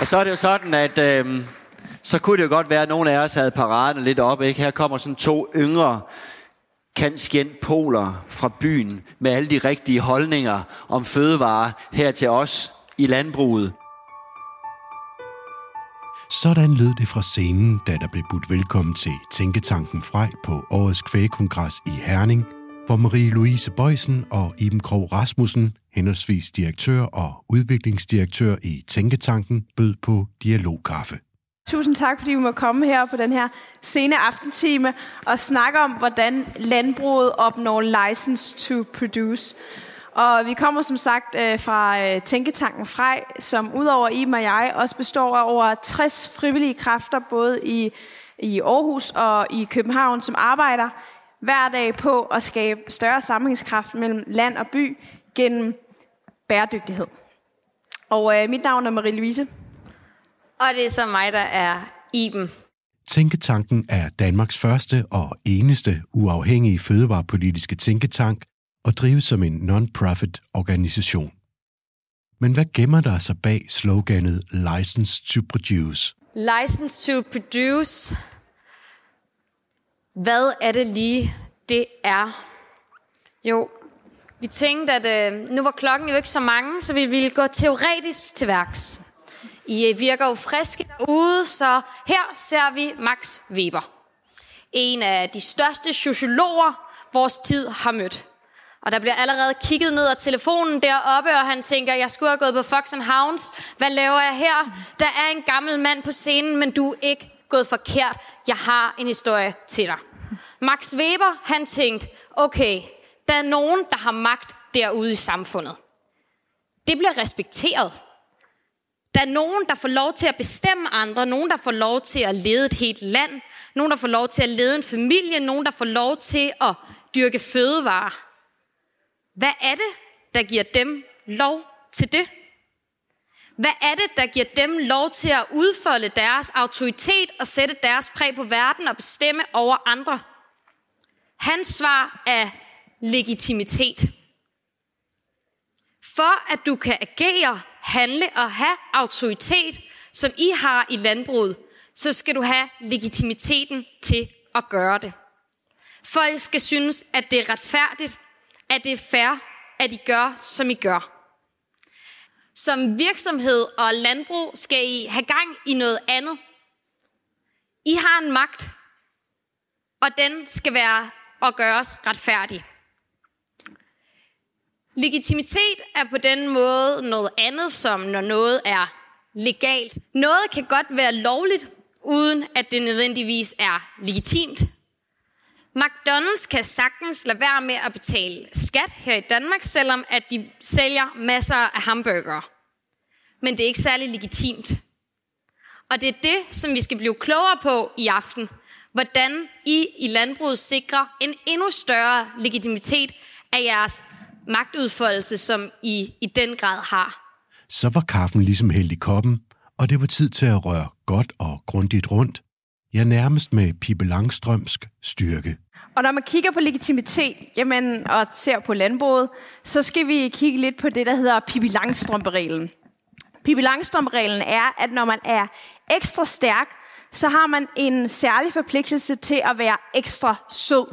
Og så er det jo sådan, at øh, så kunne det jo godt være, at nogle af os havde paraderne lidt op. Ikke? Her kommer sådan to yngre kanskjent poler fra byen med alle de rigtige holdninger om fødevarer her til os i landbruget. Sådan lød det fra scenen, da der blev budt velkommen til Tænketanken Frej på årets kvægkongres i Herning, hvor Marie-Louise Bøjsen og Iben Krog Rasmussen, henholdsvis direktør og udviklingsdirektør i Tænketanken, bød på dialogkaffe. Tusind tak, fordi vi må komme her på den her sene aftentime og snakke om, hvordan landbruget opnår license to produce. Og vi kommer som sagt øh, fra øh, Tænketanken Frej, som udover Iben og jeg også består af over 60 frivillige kræfter, både i, i Aarhus og i København, som arbejder hver dag på at skabe større sammenhængskraft mellem land og by gennem bæredygtighed. Og øh, mit navn er Marie-Louise. Og det er så mig, der er Iben. Tænketanken er Danmarks første og eneste uafhængige fødevarepolitiske tænketank og drives som en non-profit organisation. Men hvad gemmer der sig bag sloganet License to Produce? License to produce. Hvad er det lige, det er? Jo, vi tænkte, at øh, nu var klokken jo ikke så mange, så vi ville gå teoretisk til værks. I øh, virker jo friske derude, så her ser vi Max Weber. En af de største sociologer, vores tid har mødt. Og der bliver allerede kigget ned af telefonen deroppe, og han tænker, jeg skulle have gået på Fox and Hounds. Hvad laver jeg her? Der er en gammel mand på scenen, men du er ikke gået forkert. Jeg har en historie til dig. Max Weber, han tænkte, okay, der er nogen, der har magt derude i samfundet. Det bliver respekteret. Der er nogen, der får lov til at bestemme andre, nogen, der får lov til at lede et helt land, nogen, der får lov til at lede en familie, nogen, der får lov til at dyrke fødevarer. Hvad er det, der giver dem lov til det? Hvad er det, der giver dem lov til at udfolde deres autoritet og sætte deres præg på verden og bestemme over andre? Hans svar er legitimitet. For at du kan agere, handle og have autoritet, som I har i landbruget, så skal du have legitimiteten til at gøre det. Folk skal synes, at det er retfærdigt, at det er fair, at I gør, som I gør. Som virksomhed og landbrug skal I have gang i noget andet. I har en magt, og den skal være og gøres retfærdig. Legitimitet er på den måde noget andet, som når noget er legalt. Noget kan godt være lovligt, uden at det nødvendigvis er legitimt. McDonald's kan sagtens lade være med at betale skat her i Danmark, selvom at de sælger masser af hamburger. Men det er ikke særlig legitimt. Og det er det, som vi skal blive klogere på i aften. Hvordan I i landbruget sikrer en endnu større legitimitet af jeres magtudfoldelse, som I i den grad har. Så var kaffen ligesom hældt i koppen, og det var tid til at røre godt og grundigt rundt. Ja, nærmest med Pippi Langstrømsk styrke. Og når man kigger på legitimitet jamen, og ser på landbruget, så skal vi kigge lidt på det, der hedder Pippi Langstrømpe-reglen. Pippi Langstrømpe-reglen er, at når man er ekstra stærk, så har man en særlig forpligtelse til at være ekstra sød.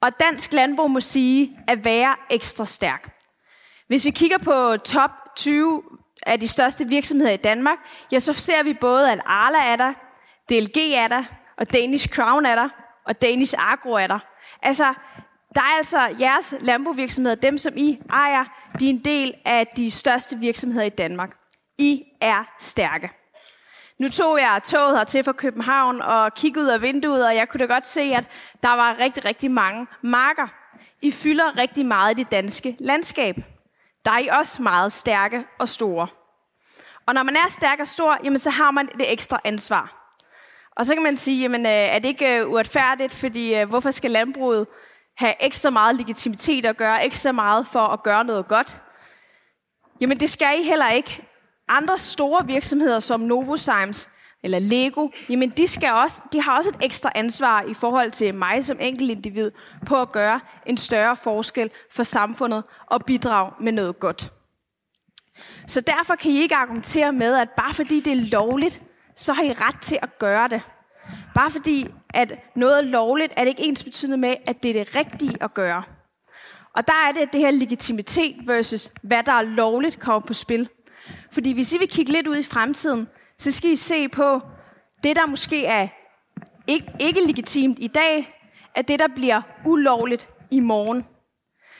Og dansk landbrug må sige at være ekstra stærk. Hvis vi kigger på top 20 af de største virksomheder i Danmark, ja, så ser vi både, at Arla er der, DLG er der, og Danish Crown er der, og Danish Agro er der. Altså, der er altså jeres landbrugvirksomheder, dem som I ejer, de er en del af de største virksomheder i Danmark. I er stærke. Nu tog jeg toget her til fra København og kiggede ud af vinduet, og jeg kunne da godt se, at der var rigtig, rigtig mange marker. I fylder rigtig meget i det danske landskab. Der er I også meget stærke og store. Og når man er stærk og stor, jamen, så har man det ekstra ansvar. Og så kan man sige, jamen, øh, er det ikke øh, uretfærdigt, fordi øh, hvorfor skal landbruget have ekstra meget legitimitet og gøre ekstra meget for at gøre noget godt? Jamen det skal I heller ikke. Andre store virksomheder som Novozymes eller Lego, jamen de, skal også, de har også et ekstra ansvar i forhold til mig som enkeltindivid på at gøre en større forskel for samfundet og bidrage med noget godt. Så derfor kan I ikke argumentere med, at bare fordi det er lovligt, så har I ret til at gøre det. Bare fordi, at noget er lovligt, er det ikke ens betydende med, at det er det rigtige at gøre. Og der er det, at det her legitimitet versus hvad der er lovligt kommer på spil. Fordi hvis I vil kigge lidt ud i fremtiden, så skal I se på det, der måske er ikke, ikke legitimt i dag, at det, der bliver ulovligt i morgen.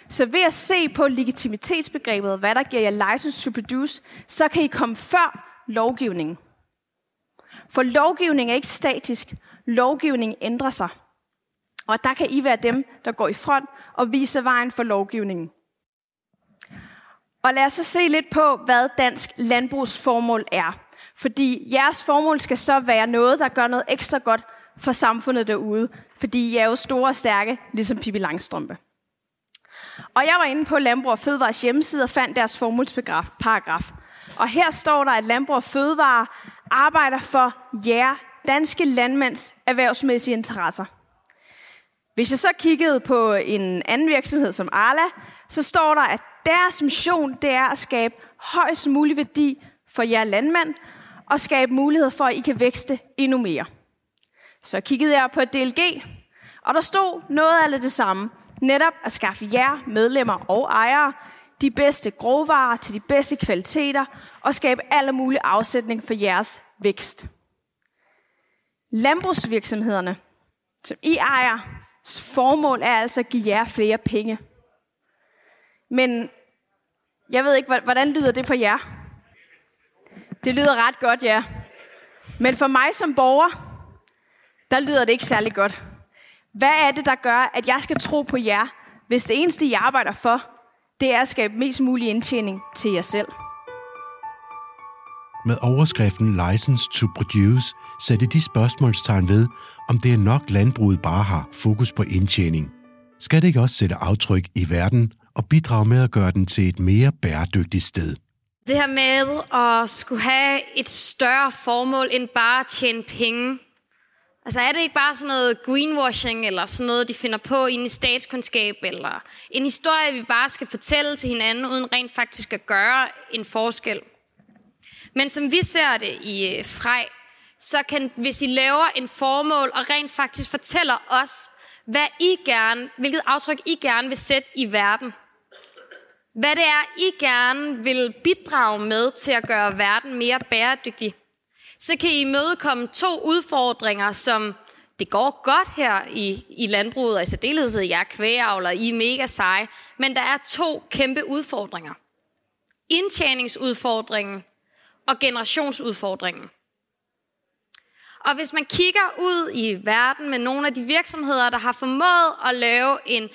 Så ved at se på legitimitetsbegrebet, hvad der giver jer license to produce, så kan I komme før lovgivningen. For lovgivning er ikke statisk. Lovgivning ændrer sig. Og der kan I være dem, der går i front og viser vejen for lovgivningen. Og lad os så se lidt på, hvad dansk landbrugsformål er. Fordi jeres formål skal så være noget, der gør noget ekstra godt for samfundet derude. Fordi I er jo store og stærke, ligesom Pippi Langstrømpe. Og jeg var inde på Landbrug og Fødevares hjemmeside og fandt deres formålsparagraf. Og her står der, at Landbrug og Fødevare arbejder for jer, danske landmænds erhvervsmæssige interesser. Hvis jeg så kiggede på en anden virksomhed som Arla, så står der, at deres mission det er at skabe højst mulig værdi for jer landmænd, og skabe mulighed for, at I kan vækste endnu mere. Så kiggede jeg på DLG, og der stod noget af det samme. Netop at skaffe jer, medlemmer og ejere, de bedste grovvarer til de bedste kvaliteter, og skabe alle mulige afsætning for jeres vækst. Landbrugsvirksomhederne, som I ejer, formål er altså at give jer flere penge. Men jeg ved ikke, hvordan lyder det for jer? Det lyder ret godt, ja. Men for mig som borger, der lyder det ikke særlig godt. Hvad er det, der gør, at jeg skal tro på jer, hvis det eneste, I arbejder for, det er at skabe mest mulig indtjening til jer selv? Med overskriften License to Produce sætter de spørgsmålstegn ved, om det er nok landbruget bare har fokus på indtjening. Skal det ikke også sætte aftryk i verden og bidrage med at gøre den til et mere bæredygtigt sted? Det her med at skulle have et større formål end bare at tjene penge. Altså er det ikke bare sådan noget greenwashing, eller sådan noget, de finder på inde i statskundskab, eller en historie, vi bare skal fortælle til hinanden, uden rent faktisk at gøre en forskel? Men som vi ser det i øh, Frej, så kan, hvis I laver en formål og rent faktisk fortæller os, hvad I gerne, hvilket aftryk I gerne vil sætte i verden, hvad det er, I gerne vil bidrage med til at gøre verden mere bæredygtig, så kan I mødekomme to udfordringer, som det går godt her i, i landbruget, og i særdeleshed jeg er kvægeavler, I er mega seje, men der er to kæmpe udfordringer. Indtjeningsudfordringen og generationsudfordringen. Og hvis man kigger ud i verden med nogle af de virksomheder, der har formået at lave en,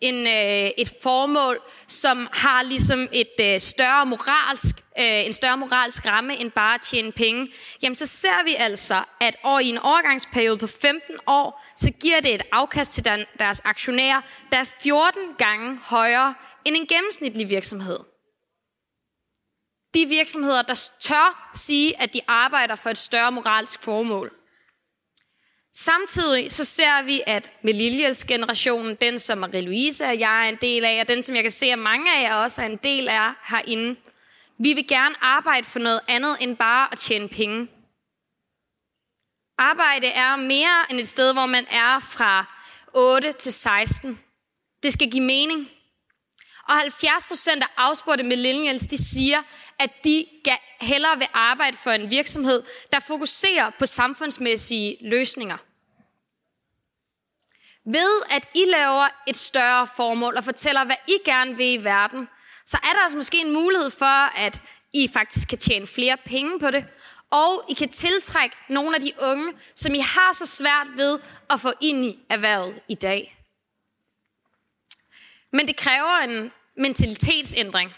en, øh, et formål, som har ligesom et øh, større moralsk, øh, en større moralsk ramme end bare at tjene penge, jamen så ser vi altså, at over i en overgangsperiode på 15 år, så giver det et afkast til deres aktionærer, der er 14 gange højere end en gennemsnitlig virksomhed de virksomheder, der tør sige, at de arbejder for et større moralsk formål. Samtidig så ser vi, at millennials-generationen, den som Marie-Louise og jeg er en del af, og den som jeg kan se, at mange af jer også er en del af herinde, vi vil gerne arbejde for noget andet end bare at tjene penge. Arbejde er mere end et sted, hvor man er fra 8 til 16. Det skal give mening. Og 70 procent af afspurgte millennials, de siger, at de hellere vil arbejde for en virksomhed, der fokuserer på samfundsmæssige løsninger. Ved at I laver et større formål og fortæller, hvad I gerne vil i verden, så er der altså måske en mulighed for, at I faktisk kan tjene flere penge på det, og I kan tiltrække nogle af de unge, som I har så svært ved at få ind i erhvervet i dag. Men det kræver en mentalitetsændring.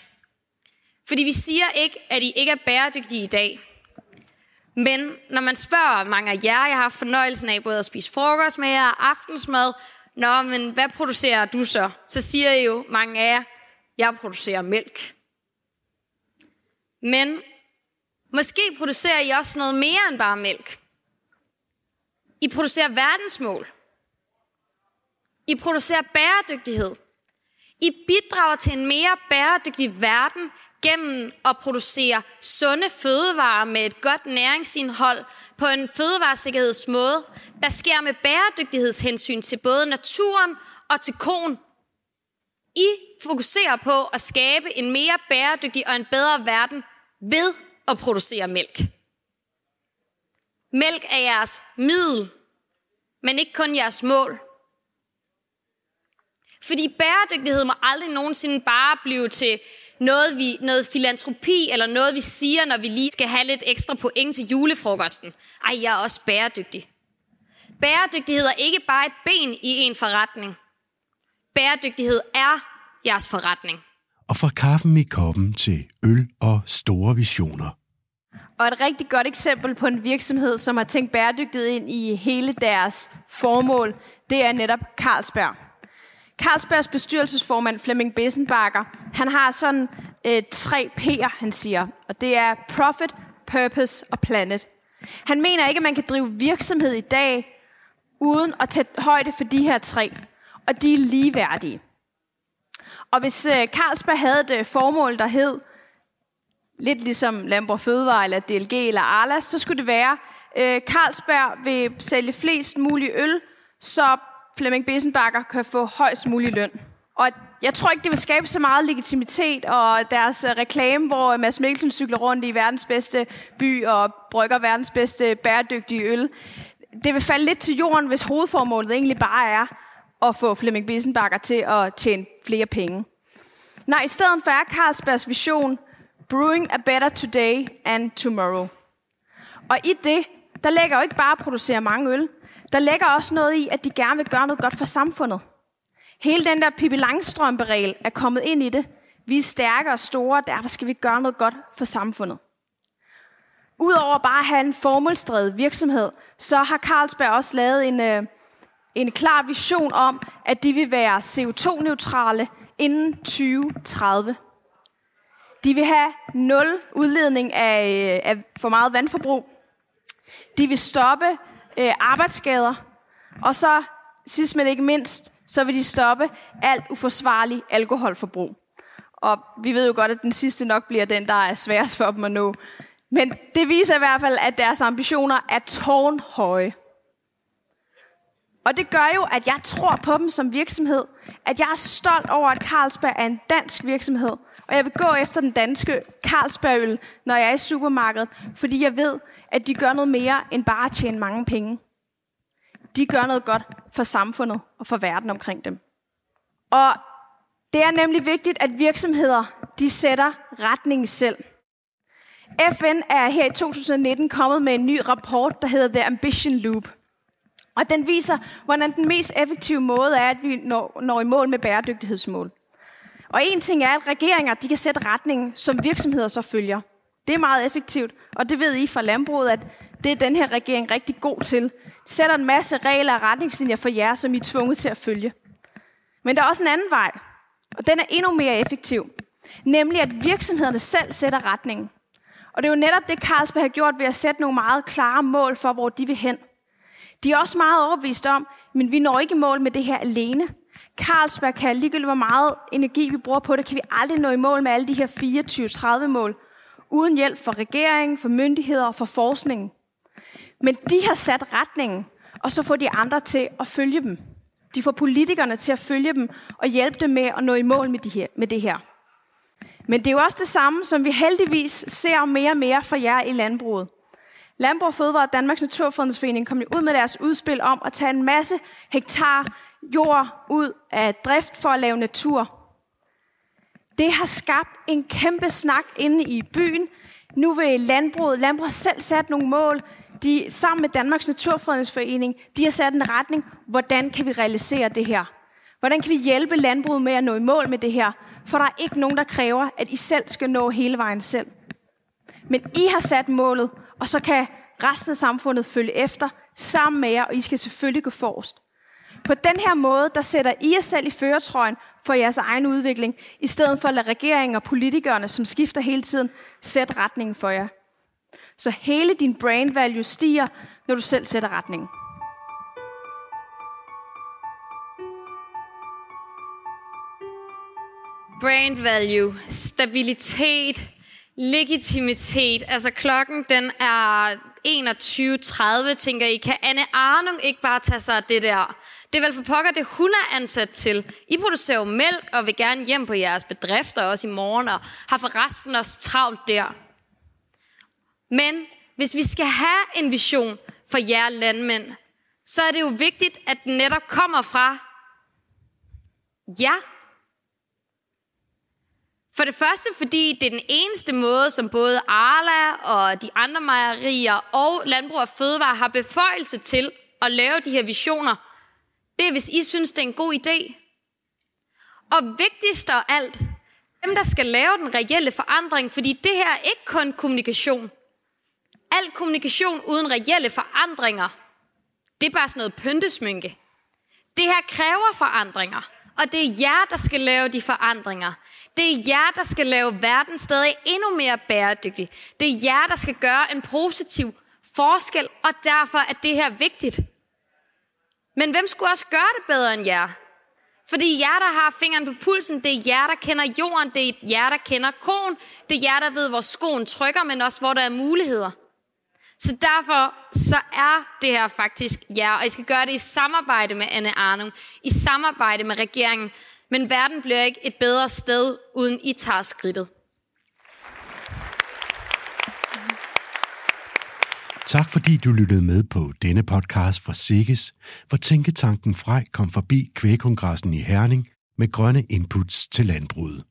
Fordi vi siger ikke, at I ikke er bæredygtige i dag. Men når man spørger mange af jer, jeg har haft fornøjelsen af både at spise frokost med jer og aftensmad, Nå, men hvad producerer du så? Så siger I jo mange af jer, jeg producerer mælk. Men måske producerer I også noget mere end bare mælk. I producerer verdensmål. I producerer bæredygtighed. I bidrager til en mere bæredygtig verden gennem at producere sunde fødevarer med et godt næringsindhold på en fødevaresikkerhedsmåde, der sker med bæredygtighedshensyn til både naturen og til konen. I fokuserer på at skabe en mere bæredygtig og en bedre verden ved at producere mælk. Mælk er jeres middel, men ikke kun jeres mål. Fordi bæredygtighed må aldrig nogensinde bare blive til noget, vi, noget filantropi, eller noget, vi siger, når vi lige skal have lidt ekstra point til julefrokosten. Ej, jeg er også bæredygtig. Bæredygtighed er ikke bare et ben i en forretning. Bæredygtighed er jeres forretning. Og fra kaffen i koppen til øl og store visioner. Og et rigtig godt eksempel på en virksomhed, som har tænkt bæredygtighed ind i hele deres formål, det er netop Carlsberg. Carlsbergs bestyrelsesformand Flemming Bessenbakker, han har sådan øh, tre P'er, han siger. Og det er Profit, Purpose og Planet. Han mener ikke, at man kan drive virksomhed i dag, uden at tage højde for de her tre. Og de er ligeværdige. Og hvis øh, Carlsberg havde et øh, formål, der hed, lidt ligesom Landbrug Fødevare, eller DLG, eller Arla, så skulle det være, øh, Carlsberg vil sælge flest mulige øl, så Flemming Besenbakker kan få højst mulig løn. Og jeg tror ikke, det vil skabe så meget legitimitet, og deres øh, reklame, hvor øh, Mads Mikkelsen cykler rundt i verdens bedste by og brygger verdens bedste bæredygtige øl, det vil falde lidt til jorden, hvis hovedformålet egentlig bare er at få Flemming Besenbakker til at tjene flere penge. Nej, i stedet for er Carlsbergs vision Brewing a better today and tomorrow. Og i det, der lægger jo ikke bare at producere mange øl. Der lægger også noget i, at de gerne vil gøre noget godt for samfundet. Hele den der Pippi Langstrømpe-regel er kommet ind i det. Vi er stærke og store, derfor skal vi gøre noget godt for samfundet. Udover bare at have en formålstredet virksomhed, så har Carlsberg også lavet en, øh, en klar vision om, at de vil være CO2-neutrale inden 2030. De vil have nul udledning af, øh, af for meget vandforbrug. De vil stoppe øh, arbejdsskader. Og så, sidst men ikke mindst, så vil de stoppe alt uforsvarlig alkoholforbrug. Og vi ved jo godt, at den sidste nok bliver den, der er sværest for dem at nå. Men det viser i hvert fald, at deres ambitioner er tårnhøje. Og det gør jo, at jeg tror på dem som virksomhed. At jeg er stolt over, at Carlsberg er en dansk virksomhed. Og jeg vil gå efter den danske Carlsbergøl, når jeg er i supermarkedet. Fordi jeg ved, at de gør noget mere end bare at tjene mange penge. De gør noget godt for samfundet og for verden omkring dem. Og det er nemlig vigtigt, at virksomheder de sætter retningen selv. FN er her i 2019 kommet med en ny rapport, der hedder The Ambition Loop. Og den viser, hvordan den mest effektive måde er, at vi når, når i mål med bæredygtighedsmål. Og en ting er, at regeringer de kan sætte retningen, som virksomheder så følger. Det er meget effektivt, og det ved I fra landbruget, at det er den her regering rigtig god til. De sætter en masse regler og retningslinjer for jer, som I er tvunget til at følge. Men der er også en anden vej, og den er endnu mere effektiv. Nemlig at virksomhederne selv sætter retningen. Og det er jo netop det, Carlsberg har gjort ved at sætte nogle meget klare mål for, hvor de vil hen. De er også meget overbevist om, men vi når ikke mål med det her alene. Carlsberg kan ligegyldigt, hvor meget energi vi bruger på det, kan vi aldrig nå i mål med alle de her 24-30 mål, uden hjælp fra regeringen, fra myndigheder og fra forskningen. Men de har sat retningen, og så får de andre til at følge dem. De får politikerne til at følge dem og hjælpe dem med at nå i mål med, de her, med det her. Men det er jo også det samme, som vi heldigvis ser mere og mere fra jer i landbruget. Landbrug Fødevare og Danmarks Naturfredningsforening kom jo ud med deres udspil om at tage en masse hektar jord ud af drift for at lave natur. Det har skabt en kæmpe snak inde i byen. Nu vil landbruget, landbruget selv sat nogle mål. De, sammen med Danmarks Naturfredningsforening, de har sat en retning. Hvordan kan vi realisere det her? Hvordan kan vi hjælpe landbruget med at nå i mål med det her? For der er ikke nogen, der kræver, at I selv skal nå hele vejen selv. Men I har sat målet, og så kan resten af samfundet følge efter sammen med jer, og I skal selvfølgelig gå forrest. På den her måde, der sætter I jer selv i føretrøjen for jeres egen udvikling, i stedet for at lade regeringen og politikerne, som skifter hele tiden, sætte retningen for jer. Så hele din brain value stiger, når du selv sætter retningen. brand value, stabilitet, legitimitet. Altså klokken den er 21.30, tænker I. Kan Anne Arnung ikke bare tage sig af det der? Det er vel for pokker, det hun er ansat til. I producerer jo mælk og vil gerne hjem på jeres bedrifter også i morgen, og har forresten også travlt der. Men hvis vi skal have en vision for jer landmænd, så er det jo vigtigt, at den netop kommer fra jer. For det første, fordi det er den eneste måde, som både Arla og de andre mejerier og Landbrug og Fødevare har beføjelse til at lave de her visioner. Det er, hvis I synes, det er en god idé. Og vigtigst af alt, dem der skal lave den reelle forandring, fordi det her er ikke kun kommunikation. Al kommunikation uden reelle forandringer, det er bare sådan noget pyntesmynke. Det her kræver forandringer, og det er jer, der skal lave de forandringer. Det er jer, der skal lave verden stadig endnu mere bæredygtig. Det er jer, der skal gøre en positiv forskel, og derfor er det her vigtigt. Men hvem skulle også gøre det bedre end jer? Fordi jer, der har fingeren på pulsen, det er jer, der kender jorden, det er jer, der kender konen, det er jer, der ved, hvor skoen trykker, men også, hvor der er muligheder. Så derfor så er det her faktisk jer, og I skal gøre det i samarbejde med Anne Arnum, i samarbejde med regeringen, men verden bliver ikke et bedre sted, uden I tager skridtet. Tak fordi du lyttede med på denne podcast fra Sikkes, hvor Tænketanken Frej kom forbi kvægkongressen i Herning med grønne inputs til landbruget.